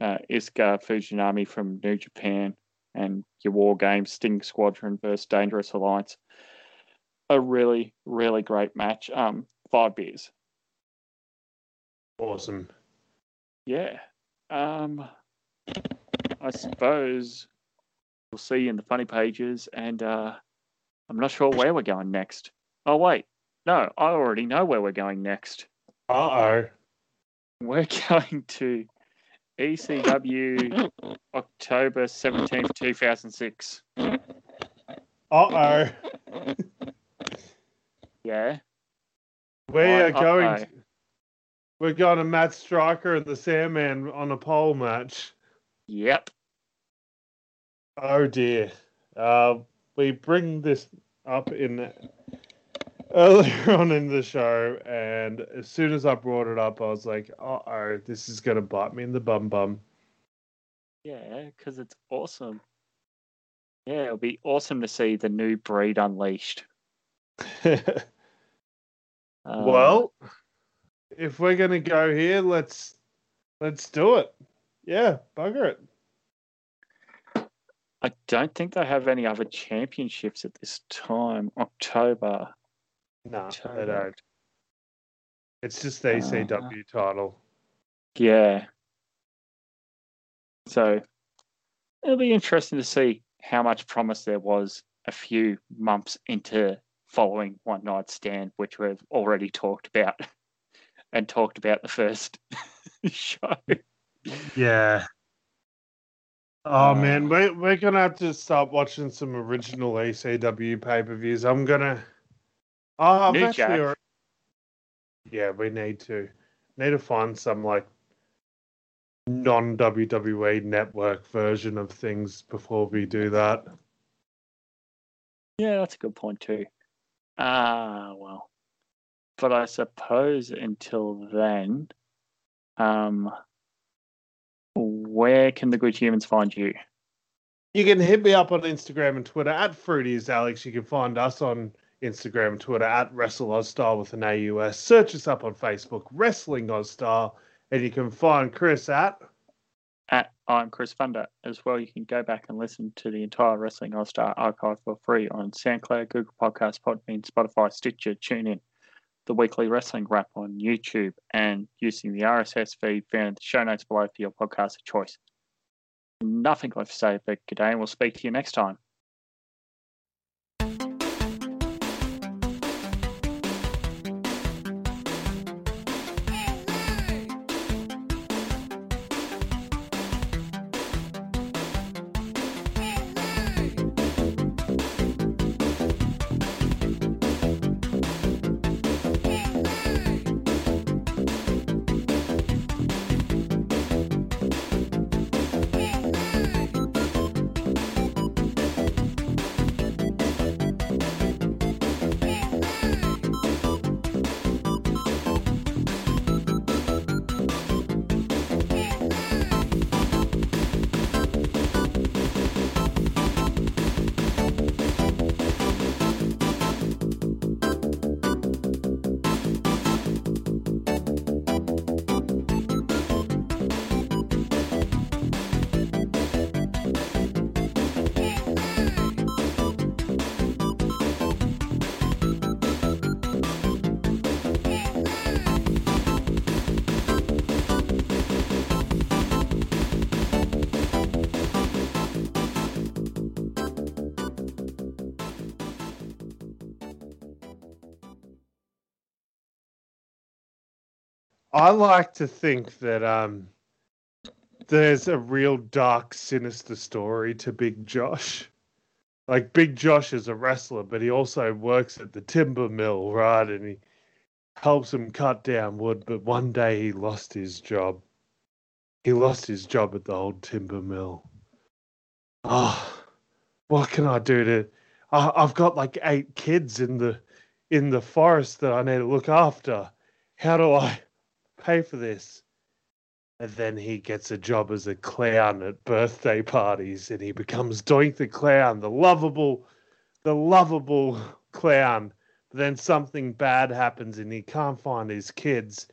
uh, Iizuka Fujinami from New Japan and your War Games Sting Squadron versus Dangerous Alliance. A really, really great match. Um, five beers. Awesome. Yeah. Um, I suppose we'll see you in the funny pages, and uh, I'm not sure where we're going next. Oh wait, no, I already know where we're going next. Uh oh. We're going to ECW October 17th, 2006. Uh oh. Yeah. We are Why, going. uh-oh. To, we're going to Matt Striker and the Sandman on a pole match. Yep. Oh dear. Uh, we bring this up in earlier on in the show, and as soon as I brought it up, I was like, "Uh oh, this is gonna bite me in the bum bum." Yeah, because it's awesome. Yeah, it'll be awesome to see the new breed unleashed. Um, well, if we're gonna go here, let's let's do it. Yeah, bugger it. I don't think they have any other championships at this time. October. No, they don't. It's just the Uh, ECW title. Yeah. So it'll be interesting to see how much promise there was a few months into following One Night Stand, which we've already talked about and talked about the first show. Yeah. Oh Uh, man, we're we're gonna have to start watching some original ECW pay per views. I'm gonna. Oh, I've New actually Jack. alre- Yeah, we need to need to find some like non WWE network version of things before we do that. Yeah, that's a good point too. Ah, well. But I suppose until then, um, where can the good humans find you? You can hit me up on Instagram and Twitter at Fruity's Alex. You can find us on Instagram and Twitter at Wrestle Star with an AUS. Search us up on Facebook, Wrestling Star, and you can find Chris at at I'm Chris Funder as well. You can go back and listen to the entire Wrestling Aus Style archive for free on SoundCloud, Google Podcasts, Podbean, Spotify, Stitcher, TuneIn, the Weekly Wrestling Wrap on YouTube, and using the RSS feed found in the show notes below for your podcast of choice. Nothing left to say but good day, and we'll speak to you next time. I like to think that um, there's a real dark, sinister story to Big Josh. Like Big Josh is a wrestler, but he also works at the timber mill, right? And he helps him cut down wood. But one day he lost his job. He lost his job at the old timber mill. Oh, what can I do to? I, I've got like eight kids in the in the forest that I need to look after. How do I? Pay for this. And then he gets a job as a clown at birthday parties and he becomes Doink the Clown, the lovable, the lovable clown. But then something bad happens and he can't find his kids.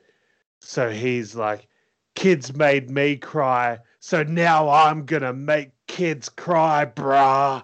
So he's like, kids made me cry. So now I'm to make kids cry, brah.